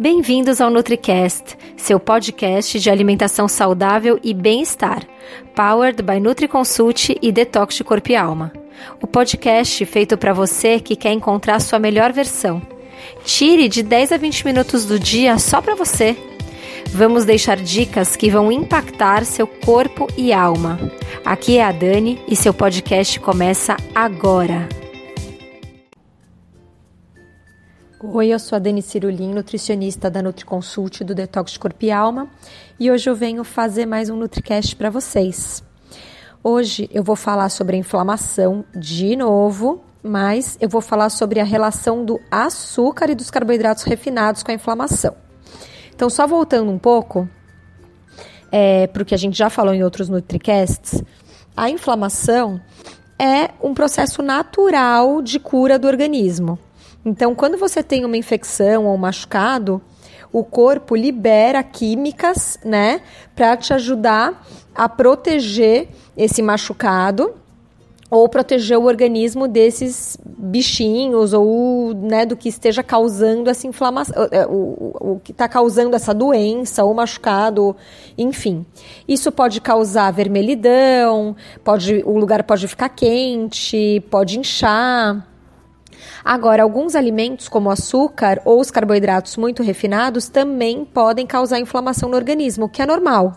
Bem-vindos ao NutriCast, seu podcast de alimentação saudável e bem-estar, powered by NutriConsult e Detox de Corpo e Alma. O podcast feito para você que quer encontrar sua melhor versão. Tire de 10 a 20 minutos do dia só para você. Vamos deixar dicas que vão impactar seu corpo e alma. Aqui é a Dani e seu podcast começa agora. Oi, eu sou a Dani Cirulim, nutricionista da NutriConsult do Detox Corpo e Alma, e hoje eu venho fazer mais um NutriCast para vocês. Hoje eu vou falar sobre a inflamação de novo, mas eu vou falar sobre a relação do açúcar e dos carboidratos refinados com a inflamação. Então, só voltando um pouco, é, porque a gente já falou em outros NutriCasts, a inflamação é um processo natural de cura do organismo. Então, quando você tem uma infecção ou um machucado, o corpo libera químicas, né, para te ajudar a proteger esse machucado ou proteger o organismo desses bichinhos ou né, do que esteja causando essa inflamação, é, o, o, o que está causando essa doença ou machucado, enfim. Isso pode causar vermelhidão, pode, o lugar pode ficar quente, pode inchar. Agora, alguns alimentos, como açúcar ou os carboidratos muito refinados, também podem causar inflamação no organismo, o que é normal.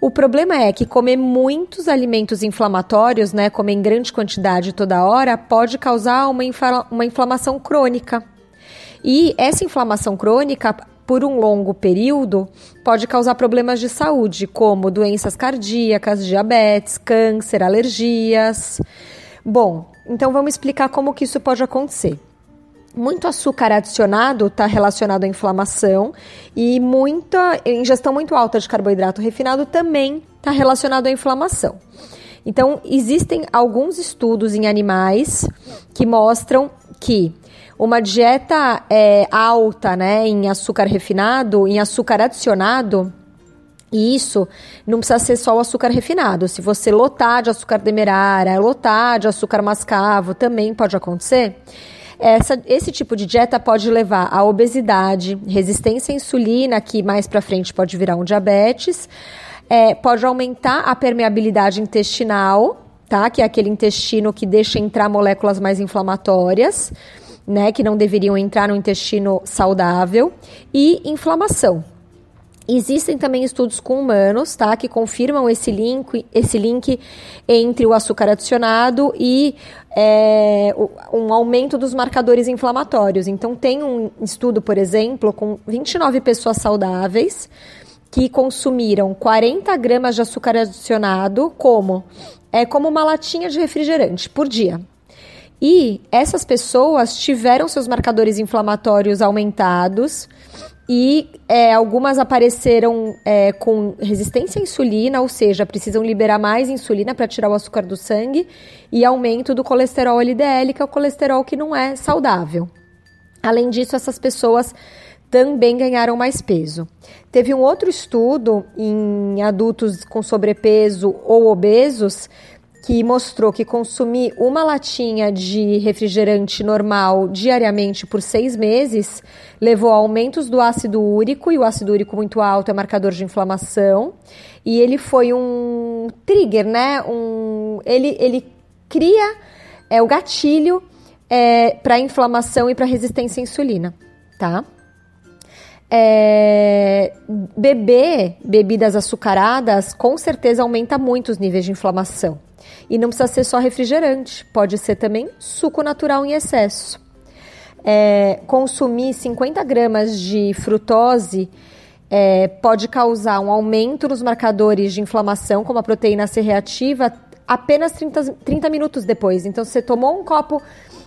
O problema é que comer muitos alimentos inflamatórios, né, comer em grande quantidade toda hora, pode causar uma, uma inflamação crônica. E essa inflamação crônica, por um longo período, pode causar problemas de saúde, como doenças cardíacas, diabetes, câncer, alergias. Bom, então vamos explicar como que isso pode acontecer. Muito açúcar adicionado está relacionado à inflamação e muita ingestão muito alta de carboidrato refinado também está relacionado à inflamação. Então, existem alguns estudos em animais que mostram que uma dieta é, alta né, em açúcar refinado, em açúcar adicionado, e isso não precisa ser só o açúcar refinado. Se você lotar de açúcar demerara, lotar de açúcar mascavo, também pode acontecer. Essa, esse tipo de dieta pode levar a obesidade, resistência à insulina, que mais para frente pode virar um diabetes, é, pode aumentar a permeabilidade intestinal, tá? Que é aquele intestino que deixa entrar moléculas mais inflamatórias, né? Que não deveriam entrar no intestino saudável, e inflamação. Existem também estudos com humanos, tá, que confirmam esse link, esse link entre o açúcar adicionado e é, um aumento dos marcadores inflamatórios. Então, tem um estudo, por exemplo, com 29 pessoas saudáveis que consumiram 40 gramas de açúcar adicionado, como é como uma latinha de refrigerante por dia. E essas pessoas tiveram seus marcadores inflamatórios aumentados e é, algumas apareceram é, com resistência à insulina, ou seja, precisam liberar mais insulina para tirar o açúcar do sangue, e aumento do colesterol LDL, que é o colesterol que não é saudável. Além disso, essas pessoas também ganharam mais peso. Teve um outro estudo em adultos com sobrepeso ou obesos que mostrou que consumir uma latinha de refrigerante normal diariamente por seis meses levou a aumentos do ácido úrico, e o ácido úrico muito alto é marcador de inflamação, e ele foi um trigger, né? Um, ele, ele cria é, o gatilho é, para inflamação e para resistência à insulina, tá? É, beber bebidas açucaradas com certeza aumenta muito os níveis de inflamação. E não precisa ser só refrigerante, pode ser também suco natural em excesso. É, consumir 50 gramas de frutose é, pode causar um aumento nos marcadores de inflamação, como a proteína C reativa, apenas 30, 30 minutos depois. Então, você tomou um copo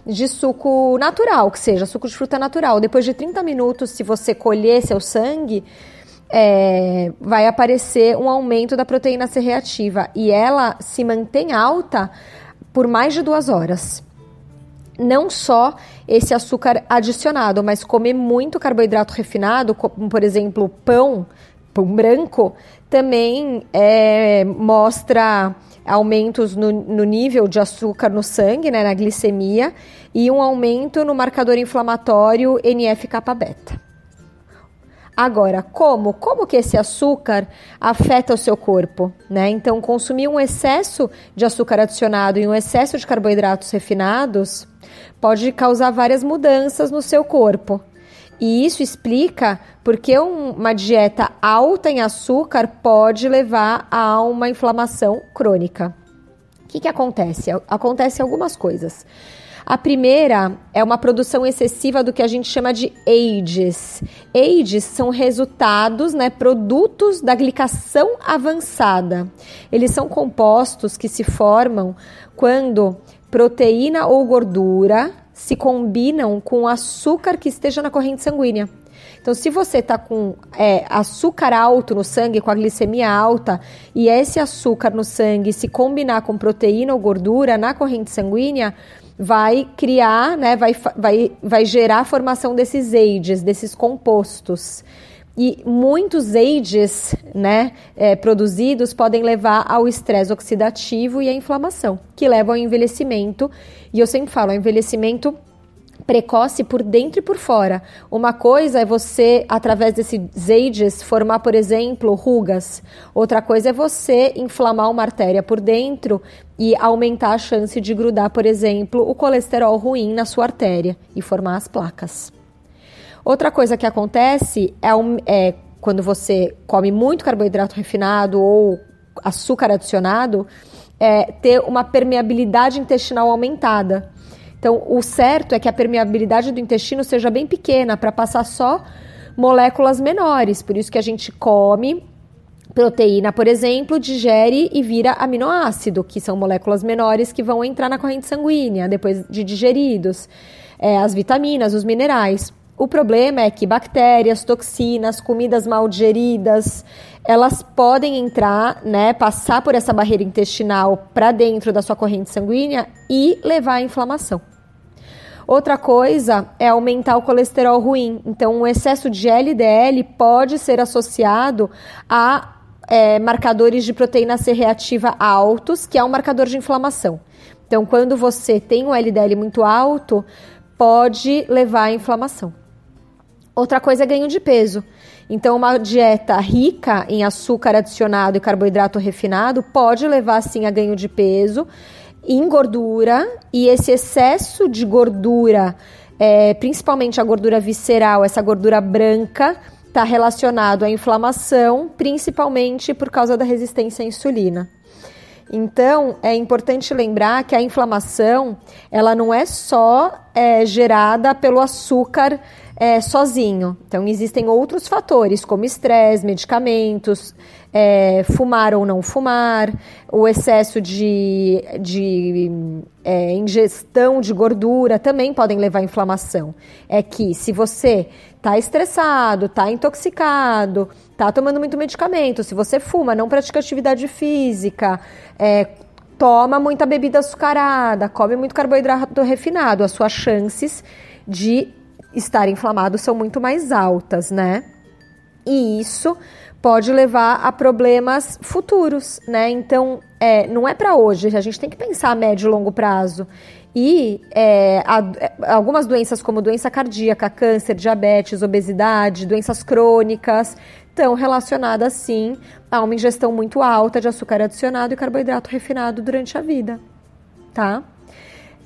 de suco natural, que seja suco de fruta natural. Depois de 30 minutos, se você colher seu sangue, é, vai aparecer um aumento da proteína C reativa e ela se mantém alta por mais de duas horas. Não só esse açúcar adicionado, mas comer muito carboidrato refinado, como por exemplo pão, pão branco, também é, mostra aumentos no, no, nível de açúcar no sangue, né, na glicemia, e um aumento no marcador inflamatório NF-kappa beta. Agora, como? Como que esse açúcar afeta o seu corpo, né? Então, consumir um excesso de açúcar adicionado e um excesso de carboidratos refinados pode causar várias mudanças no seu corpo. E isso explica porque uma dieta alta em açúcar pode levar a uma inflamação crônica. O que, que acontece? Acontece algumas coisas. A primeira é uma produção excessiva do que a gente chama de AIDs. AIDs são resultados, né, produtos da glicação avançada. Eles são compostos que se formam quando proteína ou gordura se combinam com açúcar que esteja na corrente sanguínea. Então, se você está com é, açúcar alto no sangue, com a glicemia alta, e esse açúcar no sangue se combinar com proteína ou gordura na corrente sanguínea, vai criar, né, vai, vai, vai gerar a formação desses AIDs, desses compostos. E muitos AIDs né, é, produzidos podem levar ao estresse oxidativo e à inflamação, que levam ao envelhecimento. E eu sempre falo, ao envelhecimento precoce por dentro e por fora. Uma coisa é você, através desses AIDs, formar, por exemplo, rugas. Outra coisa é você inflamar uma artéria por dentro e aumentar a chance de grudar, por exemplo, o colesterol ruim na sua artéria e formar as placas. Outra coisa que acontece é, é quando você come muito carboidrato refinado ou açúcar adicionado, é ter uma permeabilidade intestinal aumentada. Então, o certo é que a permeabilidade do intestino seja bem pequena para passar só moléculas menores. Por isso que a gente come proteína, por exemplo, digere e vira aminoácido, que são moléculas menores que vão entrar na corrente sanguínea depois de digeridos. É, as vitaminas, os minerais. O problema é que bactérias, toxinas, comidas mal digeridas, elas podem entrar, né, passar por essa barreira intestinal para dentro da sua corrente sanguínea e levar à inflamação. Outra coisa é aumentar o colesterol ruim. Então, o excesso de LDL pode ser associado a é, marcadores de proteína C reativa altos, que é um marcador de inflamação. Então, quando você tem um LDL muito alto, pode levar à inflamação. Outra coisa é ganho de peso. Então, uma dieta rica em açúcar adicionado e carboidrato refinado pode levar sim a ganho de peso, em gordura, e esse excesso de gordura, é, principalmente a gordura visceral, essa gordura branca, está relacionado à inflamação, principalmente por causa da resistência à insulina. Então, é importante lembrar que a inflamação, ela não é só é, gerada pelo açúcar é, sozinho. Então, existem outros fatores, como estresse, medicamentos, é, fumar ou não fumar, o excesso de, de é, ingestão de gordura também podem levar à inflamação. É que se você está estressado, está intoxicado, está tomando muito medicamento, se você fuma, não pratica atividade física, é, toma muita bebida açucarada, come muito carboidrato refinado, as suas chances de estar inflamado são muito mais altas, né? E isso pode levar a problemas futuros, né? Então, é, não é para hoje, a gente tem que pensar a médio e longo prazo. E é, a, algumas doenças, como doença cardíaca, câncer, diabetes, obesidade, doenças crônicas, estão relacionadas sim a uma ingestão muito alta de açúcar adicionado e carboidrato refinado durante a vida, tá?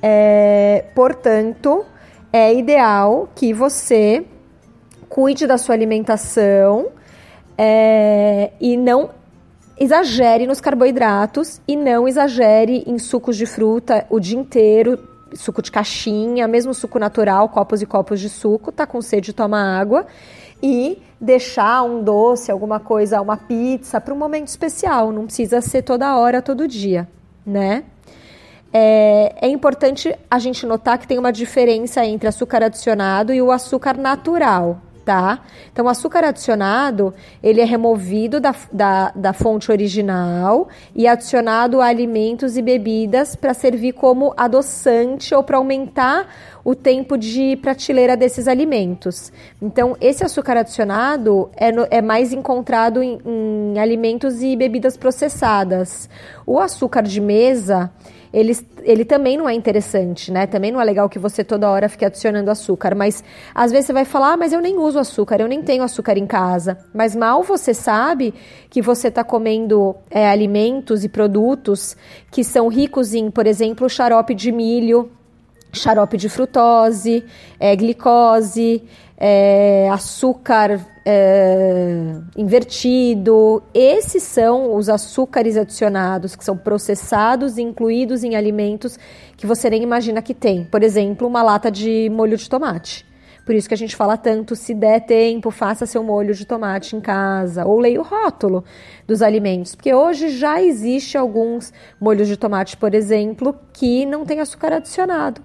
É, portanto, é ideal que você cuide da sua alimentação é, e não exagere nos carboidratos e não exagere em sucos de fruta o dia inteiro, suco de caixinha, mesmo suco natural, copos e copos de suco, tá com sede, toma água e deixar um doce, alguma coisa, uma pizza para um momento especial, não precisa ser toda hora, todo dia, né? É, é importante a gente notar que tem uma diferença entre açúcar adicionado e o açúcar natural, tá? Então, o açúcar adicionado, ele é removido da, da, da fonte original e adicionado a alimentos e bebidas para servir como adoçante ou para aumentar o tempo de prateleira desses alimentos. Então, esse açúcar adicionado é, no, é mais encontrado em, em alimentos e bebidas processadas. O açúcar de mesa, ele, ele também não é interessante, né? Também não é legal que você toda hora fique adicionando açúcar. Mas às vezes você vai falar, ah, mas eu nem uso açúcar, eu nem tenho açúcar em casa. Mas mal você sabe que você está comendo é, alimentos e produtos que são ricos em, por exemplo, xarope de milho, xarope de frutose, é, glicose, é, açúcar é, invertido. Esses são os açúcares adicionados que são processados e incluídos em alimentos que você nem imagina que tem. Por exemplo, uma lata de molho de tomate. Por isso que a gente fala tanto, se der tempo, faça seu molho de tomate em casa ou leia o rótulo dos alimentos, porque hoje já existe alguns molhos de tomate, por exemplo, que não tem açúcar adicionado.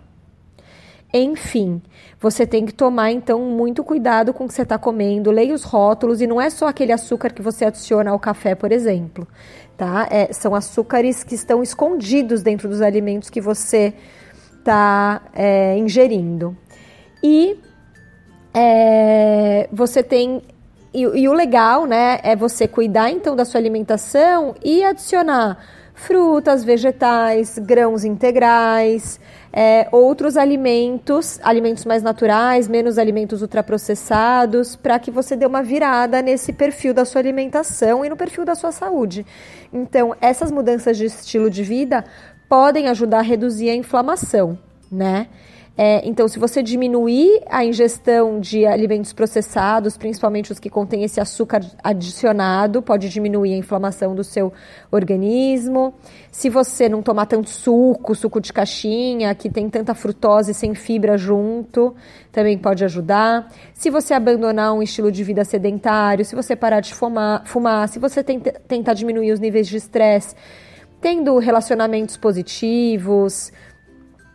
Enfim, você tem que tomar então muito cuidado com o que você está comendo, leia os rótulos e não é só aquele açúcar que você adiciona ao café, por exemplo, tá? É, são açúcares que estão escondidos dentro dos alimentos que você está é, ingerindo. E é, você tem e, e, o legal, né, é você cuidar então da sua alimentação e adicionar frutas, vegetais, grãos integrais, é, outros alimentos, alimentos mais naturais, menos alimentos ultraprocessados, para que você dê uma virada nesse perfil da sua alimentação e no perfil da sua saúde. Então, essas mudanças de estilo de vida podem ajudar a reduzir a inflamação, né? É, então, se você diminuir a ingestão de alimentos processados, principalmente os que contêm esse açúcar adicionado, pode diminuir a inflamação do seu organismo. Se você não tomar tanto suco, suco de caixinha, que tem tanta frutose sem fibra junto, também pode ajudar. Se você abandonar um estilo de vida sedentário, se você parar de fumar, fumar se você tenta, tentar diminuir os níveis de estresse, tendo relacionamentos positivos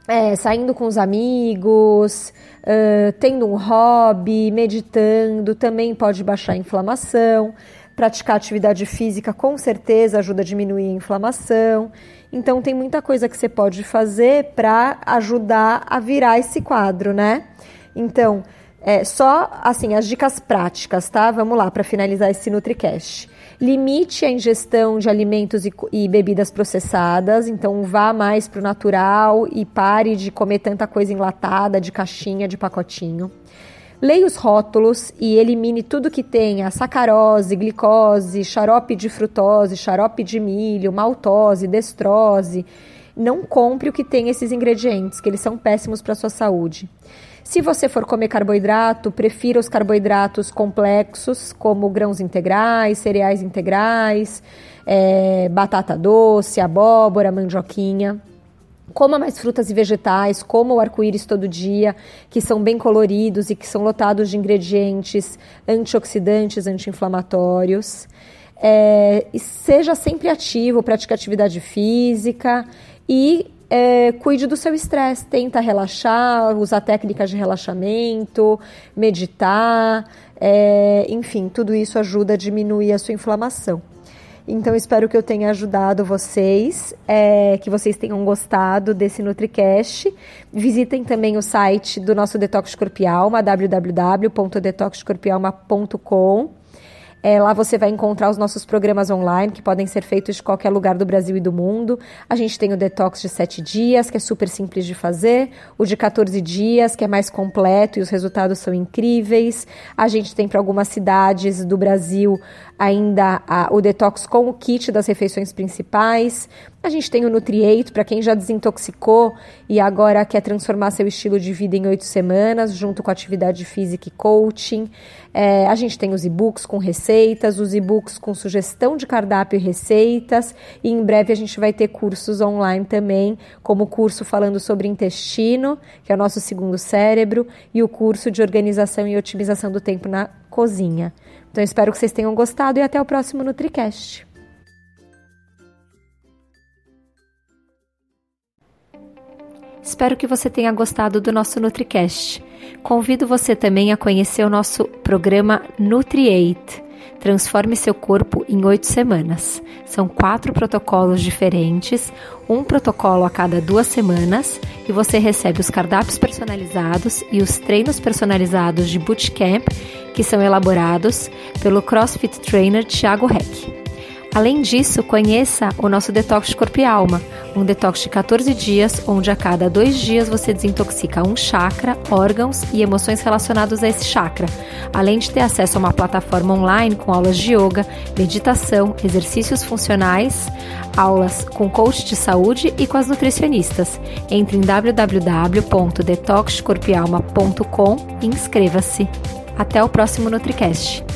é, saindo com os amigos, uh, tendo um hobby, meditando, também pode baixar a inflamação. Praticar atividade física com certeza ajuda a diminuir a inflamação. Então tem muita coisa que você pode fazer para ajudar a virar esse quadro, né? Então, é, só assim as dicas práticas, tá? Vamos lá para finalizar esse NutriCast limite a ingestão de alimentos e, e bebidas processadas, então vá mais para o natural e pare de comer tanta coisa enlatada, de caixinha, de pacotinho. Leia os rótulos e elimine tudo que tenha sacarose, glicose, xarope de frutose, xarope de milho, maltose, destrose. Não compre o que tem esses ingredientes, que eles são péssimos para a sua saúde. Se você for comer carboidrato, prefira os carboidratos complexos, como grãos integrais, cereais integrais, é, batata doce, abóbora, mandioquinha. Coma mais frutas e vegetais, como o arco-íris todo dia, que são bem coloridos e que são lotados de ingredientes antioxidantes, anti-inflamatórios. É, seja sempre ativo, pratique atividade física e é, cuide do seu estresse, tenta relaxar, usar técnicas de relaxamento, meditar, é, enfim, tudo isso ajuda a diminuir a sua inflamação. Então, espero que eu tenha ajudado vocês, é, que vocês tenham gostado desse NutriCast. Visitem também o site do nosso Detox Corpialma, www.detoxcorpialma.com. É, lá você vai encontrar os nossos programas online, que podem ser feitos de qualquer lugar do Brasil e do mundo. A gente tem o detox de 7 dias, que é super simples de fazer, o de 14 dias, que é mais completo e os resultados são incríveis. A gente tem para algumas cidades do Brasil ainda a, o detox com o kit das refeições principais. A gente tem o Nutriate para quem já desintoxicou e agora quer transformar seu estilo de vida em oito semanas, junto com atividade física e coaching. É, a gente tem os e-books com receitas, os e-books com sugestão de cardápio e receitas. E em breve a gente vai ter cursos online também, como o curso falando sobre intestino, que é o nosso segundo cérebro, e o curso de organização e otimização do tempo na cozinha. Então espero que vocês tenham gostado e até o próximo NutriCast. Espero que você tenha gostado do nosso NutriCast. Convido você também a conhecer o nosso programa Nutriate. Transforme seu corpo em oito semanas. São quatro protocolos diferentes, um protocolo a cada duas semanas, e você recebe os cardápios personalizados e os treinos personalizados de bootcamp que são elaborados pelo CrossFit Trainer Thiago Heck. Além disso, conheça o nosso Detox Corpo e Alma, um detox de 14 dias, onde a cada dois dias você desintoxica um chakra, órgãos e emoções relacionados a esse chakra, além de ter acesso a uma plataforma online com aulas de yoga, meditação, exercícios funcionais, aulas com coach de saúde e com as nutricionistas. Entre em www.detoxcorpialma.com e inscreva-se. Até o próximo NutriCast.